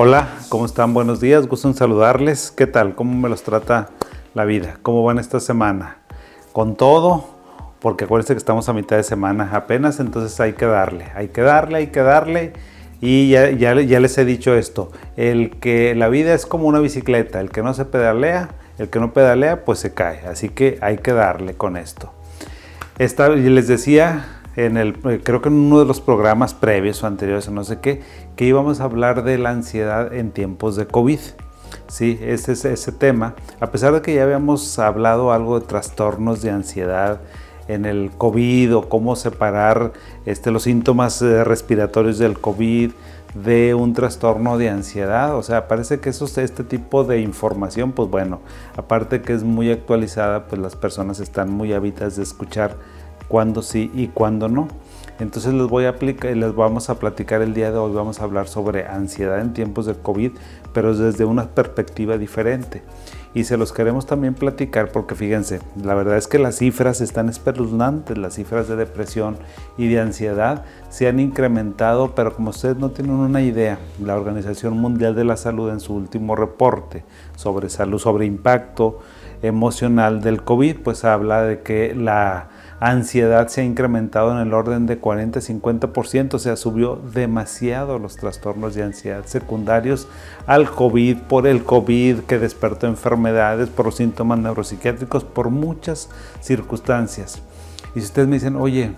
Hola, ¿cómo están? Buenos días, gusto en saludarles. ¿Qué tal? ¿Cómo me los trata la vida? ¿Cómo van esta semana? Con todo, porque acuérdense que estamos a mitad de semana apenas, entonces hay que darle, hay que darle, hay que darle. Y ya, ya, ya les he dicho esto, el que la vida es como una bicicleta, el que no se pedalea, el que no pedalea, pues se cae. Así que hay que darle con esto. Esta, les decía en el, eh, creo que en uno de los programas previos o anteriores, no sé qué, que íbamos a hablar de la ansiedad en tiempos de COVID. Sí, ese es ese tema. A pesar de que ya habíamos hablado algo de trastornos de ansiedad en el COVID o cómo separar este, los síntomas eh, respiratorios del COVID de un trastorno de ansiedad. O sea, parece que eso, este tipo de información, pues bueno, aparte que es muy actualizada, pues las personas están muy hábitas de escuchar cuándo sí y cuándo no. Entonces les voy a aplicar, les vamos a platicar el día de hoy, vamos a hablar sobre ansiedad en tiempos de COVID, pero desde una perspectiva diferente. Y se los queremos también platicar porque fíjense, la verdad es que las cifras están espeluznantes, las cifras de depresión y de ansiedad se han incrementado, pero como ustedes no tienen una idea, la Organización Mundial de la Salud en su último reporte sobre salud, sobre impacto emocional del COVID, pues habla de que la ansiedad se ha incrementado en el orden de 40-50%, o sea, subió demasiado los trastornos de ansiedad secundarios al COVID, por el COVID que despertó enfermedades, por los síntomas neuropsiquiátricos, por muchas circunstancias. Y si ustedes me dicen, oye,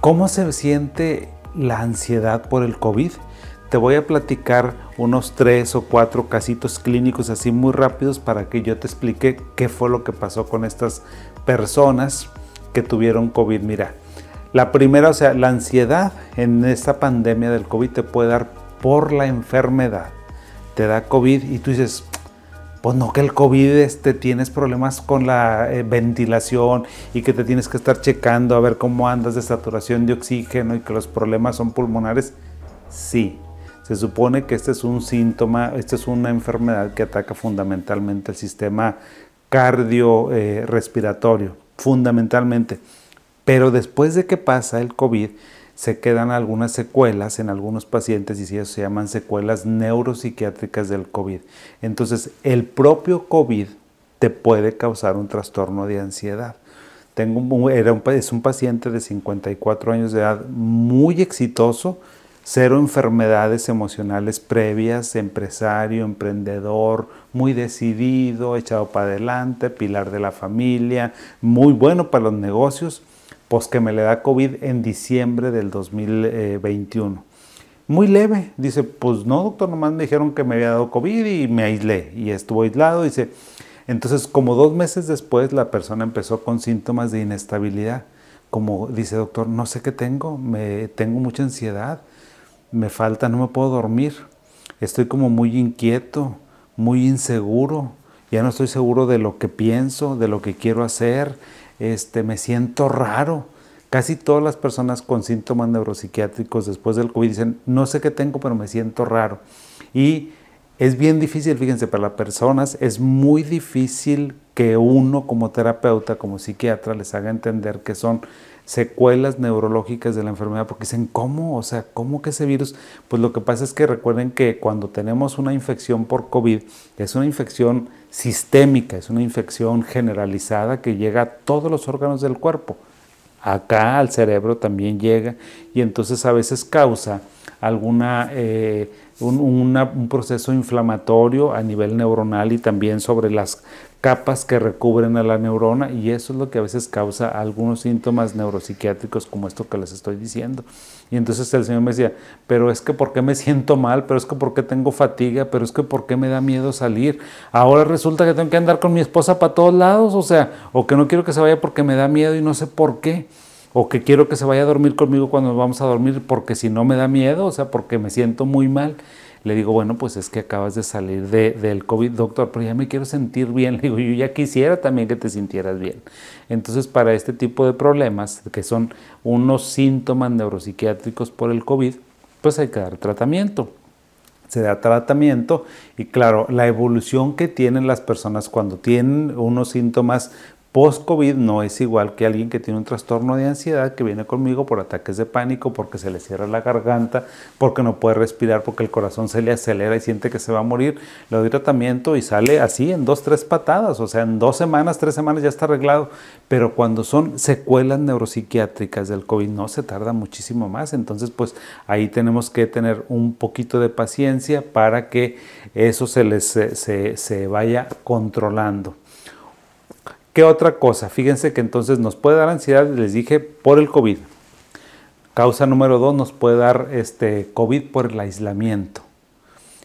¿cómo se siente la ansiedad por el COVID? Te voy a platicar unos tres o cuatro casitos clínicos así muy rápidos para que yo te explique qué fue lo que pasó con estas personas que tuvieron COVID. Mira, la primera, o sea, la ansiedad en esta pandemia del COVID te puede dar por la enfermedad. Te da COVID y tú dices, pues no que el COVID este, tienes problemas con la eh, ventilación y que te tienes que estar checando a ver cómo andas de saturación de oxígeno y que los problemas son pulmonares. Sí, se supone que este es un síntoma, esta es una enfermedad que ataca fundamentalmente el sistema cardiorrespiratorio fundamentalmente. Pero después de que pasa el COVID, se quedan algunas secuelas en algunos pacientes y eso se llaman secuelas neuropsiquiátricas del COVID. Entonces, el propio COVID te puede causar un trastorno de ansiedad. Tengo era un, es un paciente de 54 años de edad muy exitoso, cero enfermedades emocionales previas, empresario, emprendedor, muy decidido, echado para adelante, pilar de la familia, muy bueno para los negocios, pues que me le da COVID en diciembre del 2021. Muy leve, dice, pues no, doctor, nomás me dijeron que me había dado COVID y me aislé y estuvo aislado, dice, entonces como dos meses después la persona empezó con síntomas de inestabilidad, como dice, doctor, no sé qué tengo, me tengo mucha ansiedad, me falta, no me puedo dormir, estoy como muy inquieto, muy inseguro, ya no estoy seguro de lo que pienso, de lo que quiero hacer, este, me siento raro. Casi todas las personas con síntomas neuropsiquiátricos después del COVID dicen, no sé qué tengo, pero me siento raro. Y es bien difícil, fíjense, para las personas es muy difícil que uno como terapeuta, como psiquiatra, les haga entender que son secuelas neurológicas de la enfermedad, porque dicen, ¿cómo? O sea, ¿cómo que ese virus? Pues lo que pasa es que recuerden que cuando tenemos una infección por COVID, es una infección sistémica, es una infección generalizada que llega a todos los órganos del cuerpo. Acá al cerebro también llega y entonces a veces causa alguna... Eh, un, proceso inflamatorio a nivel neuronal y también sobre las capas que recubren a la neurona y eso es lo que a veces causa algunos síntomas neuropsiquiátricos como esto que les estoy diciendo. Y entonces el Señor me decía, pero es que ¿por qué me siento mal? Pero es que ¿por qué tengo fatiga? Pero es que ¿por qué me da miedo salir? Ahora resulta que tengo que andar con mi esposa para todos lados, o sea, o que no quiero que se vaya porque me da miedo y no sé por qué o que quiero que se vaya a dormir conmigo cuando vamos a dormir porque si no me da miedo, o sea, porque me siento muy mal. Le digo, bueno, pues es que acabas de salir de, del COVID, doctor, pero ya me quiero sentir bien. Le digo, yo ya quisiera también que te sintieras bien. Entonces, para este tipo de problemas, que son unos síntomas neuropsiquiátricos por el COVID, pues hay que dar tratamiento se da tratamiento y claro, la evolución que tienen las personas cuando tienen unos síntomas post-COVID no es igual que alguien que tiene un trastorno de ansiedad que viene conmigo por ataques de pánico, porque se le cierra la garganta, porque no puede respirar, porque el corazón se le acelera y siente que se va a morir. Le doy tratamiento y sale así en dos, tres patadas, o sea, en dos semanas, tres semanas ya está arreglado. Pero cuando son secuelas neuropsiquiátricas del COVID no se tarda muchísimo más. Entonces, pues ahí tenemos que tener un poquito de paciencia para que eso se les se, se vaya controlando. ¿Qué otra cosa? Fíjense que entonces nos puede dar ansiedad, les dije, por el COVID. Causa número dos, nos puede dar este COVID por el aislamiento.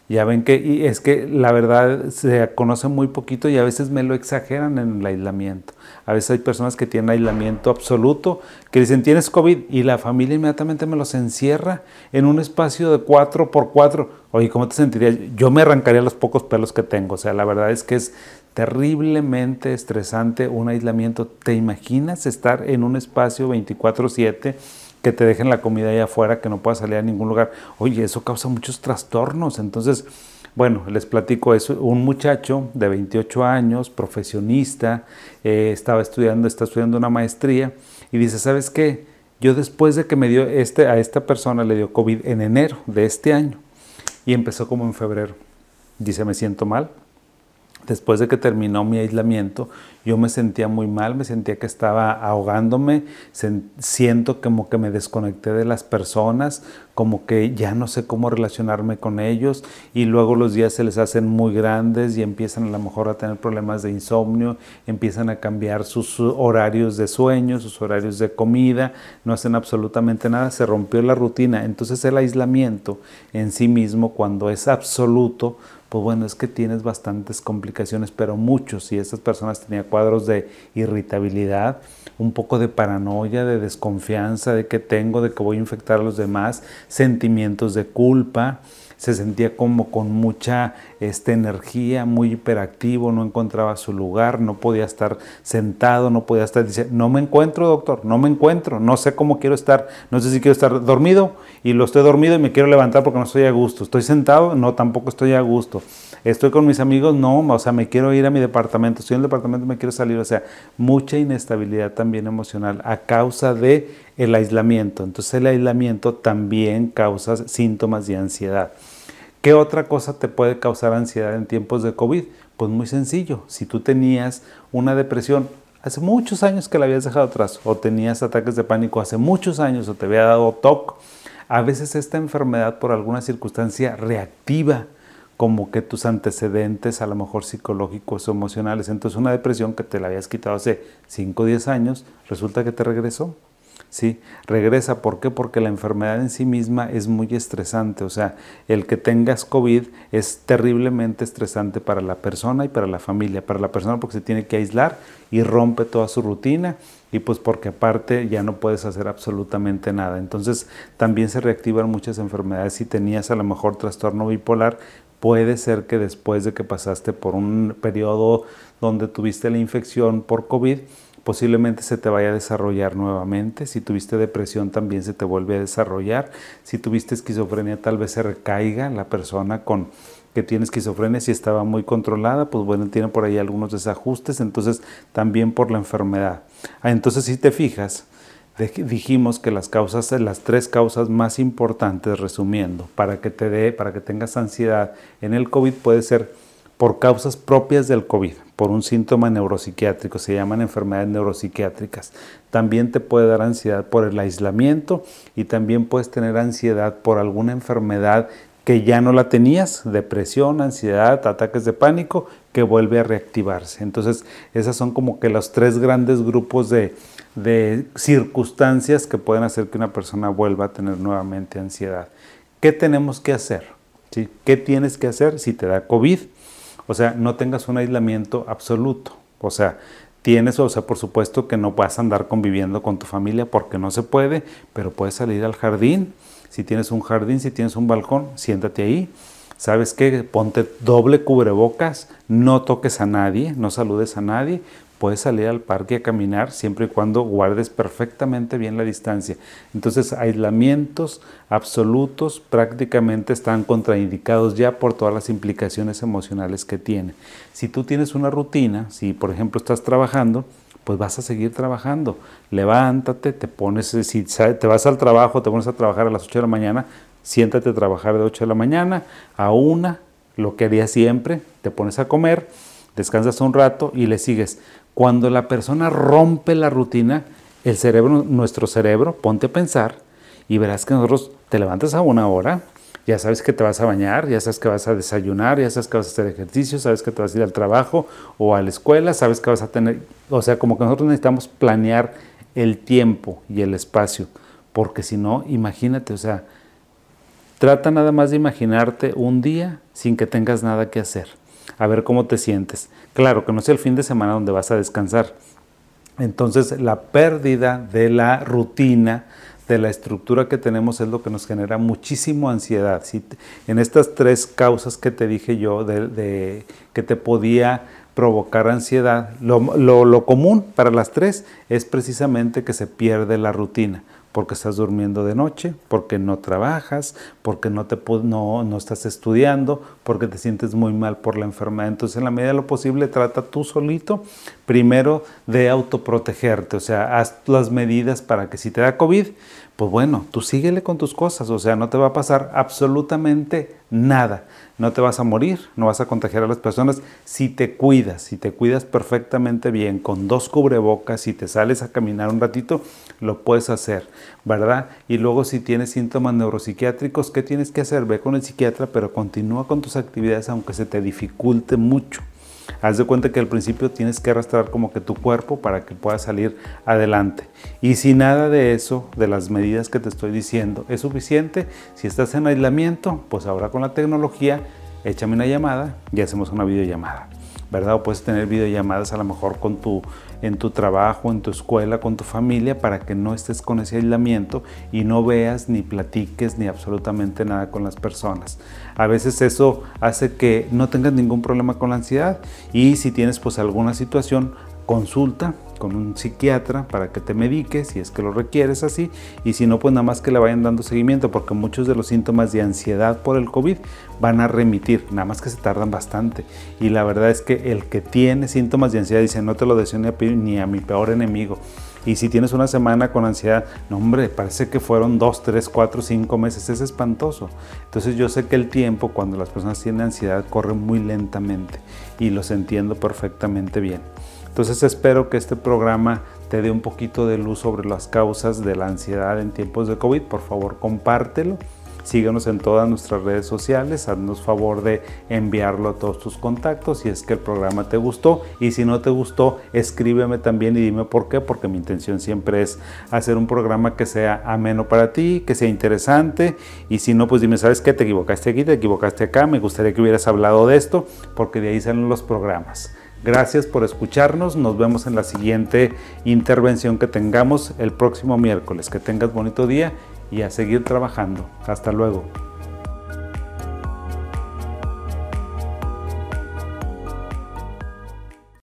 Ya ven que y es que la verdad se conoce muy poquito y a veces me lo exageran en el aislamiento. A veces hay personas que tienen aislamiento absoluto, que dicen tienes COVID y la familia inmediatamente me los encierra en un espacio de 4 por 4 Oye, ¿cómo te sentirías? Yo me arrancaría los pocos pelos que tengo. O sea, la verdad es que es terriblemente estresante un aislamiento. ¿Te imaginas estar en un espacio 24/7? que te dejen la comida ahí afuera, que no puedas salir a ningún lugar. Oye, eso causa muchos trastornos. Entonces, bueno, les platico eso. Un muchacho de 28 años, profesionista, eh, estaba estudiando, está estudiando una maestría y dice, ¿sabes qué? Yo después de que me dio este, a esta persona le dio COVID en enero de este año y empezó como en febrero. Dice, me siento mal, después de que terminó mi aislamiento, yo me sentía muy mal, me sentía que estaba ahogándome, siento como que me desconecté de las personas, como que ya no sé cómo relacionarme con ellos y luego los días se les hacen muy grandes y empiezan a lo mejor a tener problemas de insomnio, empiezan a cambiar sus horarios de sueño, sus horarios de comida, no hacen absolutamente nada, se rompió la rutina. Entonces el aislamiento en sí mismo, cuando es absoluto, pues bueno, es que tienes bastantes complicaciones, pero muchos, y estas personas tenían cuadros de irritabilidad, un poco de paranoia, de desconfianza de que tengo, de que voy a infectar a los demás, sentimientos de culpa, se sentía como con mucha este, energía, muy hiperactivo, no encontraba su lugar, no podía estar sentado, no podía estar, dice, no me encuentro doctor, no me encuentro, no sé cómo quiero estar, no sé si quiero estar dormido y lo estoy dormido y me quiero levantar porque no estoy a gusto, estoy sentado, no, tampoco estoy a gusto, estoy con mis amigos, no, o sea, me quiero ir a mi departamento, estoy en el departamento, me quiero salir, o sea, mucha inestabilidad también emocional a causa de el aislamiento. Entonces el aislamiento también causa síntomas de ansiedad. ¿Qué otra cosa te puede causar ansiedad en tiempos de COVID? Pues muy sencillo, si tú tenías una depresión hace muchos años que la habías dejado atrás o tenías ataques de pánico hace muchos años o te había dado TOC, a veces esta enfermedad por alguna circunstancia reactiva como que tus antecedentes, a lo mejor psicológicos o emocionales. Entonces una depresión que te la habías quitado hace 5 o 10 años, resulta que te regresó. ¿Sí? Regresa, ¿por qué? Porque la enfermedad en sí misma es muy estresante, o sea, el que tengas COVID es terriblemente estresante para la persona y para la familia, para la persona porque se tiene que aislar y rompe toda su rutina y pues porque aparte ya no puedes hacer absolutamente nada. Entonces también se reactivan muchas enfermedades. Si tenías a lo mejor trastorno bipolar, puede ser que después de que pasaste por un periodo donde tuviste la infección por COVID, posiblemente se te vaya a desarrollar nuevamente. Si tuviste depresión también se te vuelve a desarrollar. Si tuviste esquizofrenia tal vez se recaiga la persona con que tiene esquizofrenia si estaba muy controlada, pues bueno, tiene por ahí algunos desajustes, entonces también por la enfermedad. Ah, entonces si te fijas, dijimos que las causas, las tres causas más importantes, resumiendo, para que te dé, para que tengas ansiedad en el COVID puede ser por causas propias del COVID, por un síntoma neuropsiquiátrico, se llaman enfermedades neuropsiquiátricas. También te puede dar ansiedad por el aislamiento y también puedes tener ansiedad por alguna enfermedad que ya no la tenías, depresión, ansiedad, ataques de pánico, que vuelve a reactivarse. Entonces, esas son como que los tres grandes grupos de, circunstancias que pueden hacer que una persona vuelva a tener nuevamente ansiedad. ¿Qué tenemos que hacer? ¿Sí? ¿Qué tienes que hacer si te da COVID? O sea, no tengas un aislamiento absoluto. O sea, tienes, o sea, por supuesto que no vas a andar conviviendo con tu familia porque no se puede, pero puedes salir al jardín. Si tienes un jardín, si tienes un balcón, siéntate ahí. ¿Sabes qué? Ponte doble cubrebocas, no toques a nadie, no saludes a nadie, puedes salir al parque a caminar siempre y cuando guardes perfectamente bien la distancia. Entonces, aislamientos absolutos prácticamente están contraindicados ya por todas las implicaciones emocionales que tiene. Si tú tienes una rutina, si por ejemplo estás trabajando, pues vas a seguir trabajando. Levántate, te pones, si te vas al trabajo, te pones a trabajar a las 8 de la mañana, siéntate a trabajar de 8 de la mañana a 1, lo que harías siempre, te pones a comer, descansas un rato y le sigues. Cuando la persona rompe la rutina, el cerebro, nuestro cerebro, ponte a pensar y verás que nosotros te levantas a una hora, ya sabes que te vas a bañar, ya sabes que vas a desayunar, ya sabes que vas a hacer ejercicio, sabes que te vas a ir al trabajo o a la escuela, sabes que vas a tener, o sea, como que nosotros necesitamos planear el tiempo y el espacio, porque si no, imagínate, o sea, trata nada más de imaginarte un día sin que tengas nada que hacer, a ver cómo te sientes. Claro, que no sea el fin de semana donde vas a descansar. Entonces, la pérdida de la rutina, de la estructura que tenemos es lo que nos genera muchísimo ansiedad. en estas tres causas que te dije yo, de, que te podía provocar ansiedad, lo común para las tres es precisamente que se pierde la rutina porque estás durmiendo de noche, porque no trabajas, porque no, te, no, no estás estudiando, porque te sientes muy mal por la enfermedad. Entonces, en la medida de lo posible, trata tú solito primero de autoprotegerte, o sea, haz las medidas para que si te da COVID, pues bueno, tú síguele con tus cosas, o sea, no te va a pasar absolutamente nada. No te vas a morir, no vas a contagiar a las personas si te cuidas, si te cuidas perfectamente bien, con dos cubrebocas, si te sales a caminar un ratito, lo puedes hacer, ¿verdad? Y luego si tienes síntomas neuropsiquiátricos, ¿qué tienes que hacer? Ve con el psiquiatra, pero continúa con tus actividades aunque se te dificulte mucho. Haz de cuenta que al principio tienes que arrastrar como que tu cuerpo para que puedas salir adelante. Y si nada de eso, de las medidas que te estoy diciendo, es suficiente, si estás en aislamiento, pues ahora con la tecnología, échame una llamada y hacemos una videollamada. ¿Verdad? O puedes tener videollamadas a lo mejor con tu, en tu trabajo, en tu escuela, con tu familia, para que no estés con ese aislamiento y no veas ni platiques ni absolutamente nada con las personas. A veces eso hace que no tengas ningún problema con la ansiedad y si tienes pues alguna situación, consulta con un psiquiatra para que te medique si es que lo requieres así y si no pues nada más que le vayan dando seguimiento porque muchos de los síntomas de ansiedad por el COVID van a remitir, nada más que se tardan bastante y la verdad es que el que tiene síntomas de ansiedad dice no te lo deseo ni a, mi peor enemigo y si tienes una semana con ansiedad, no hombre, parece que fueron dos, tres, cuatro, cinco meses, es espantoso. Entonces yo sé que el tiempo cuando las personas tienen ansiedad corre muy lentamente y los entiendo perfectamente bien. Entonces espero que este programa te dé un poquito de luz sobre las causas de la ansiedad en tiempos de COVID. Por favor, compártelo. Síguenos en todas nuestras redes sociales. Haznos favor de enviarlo a todos tus contactos si es que el programa te gustó. Y si no te gustó, escríbeme también y dime por qué, porque mi intención siempre es hacer un programa que sea ameno para ti, que sea interesante. Y si no, pues dime, ¿sabes qué? Te equivocaste aquí, te equivocaste acá. Me gustaría que hubieras hablado de esto, porque de ahí salen los programas. Gracias por escucharnos. Nos vemos en la siguiente intervención que tengamos el próximo miércoles. Que tengas bonito día y a seguir trabajando. Hasta luego.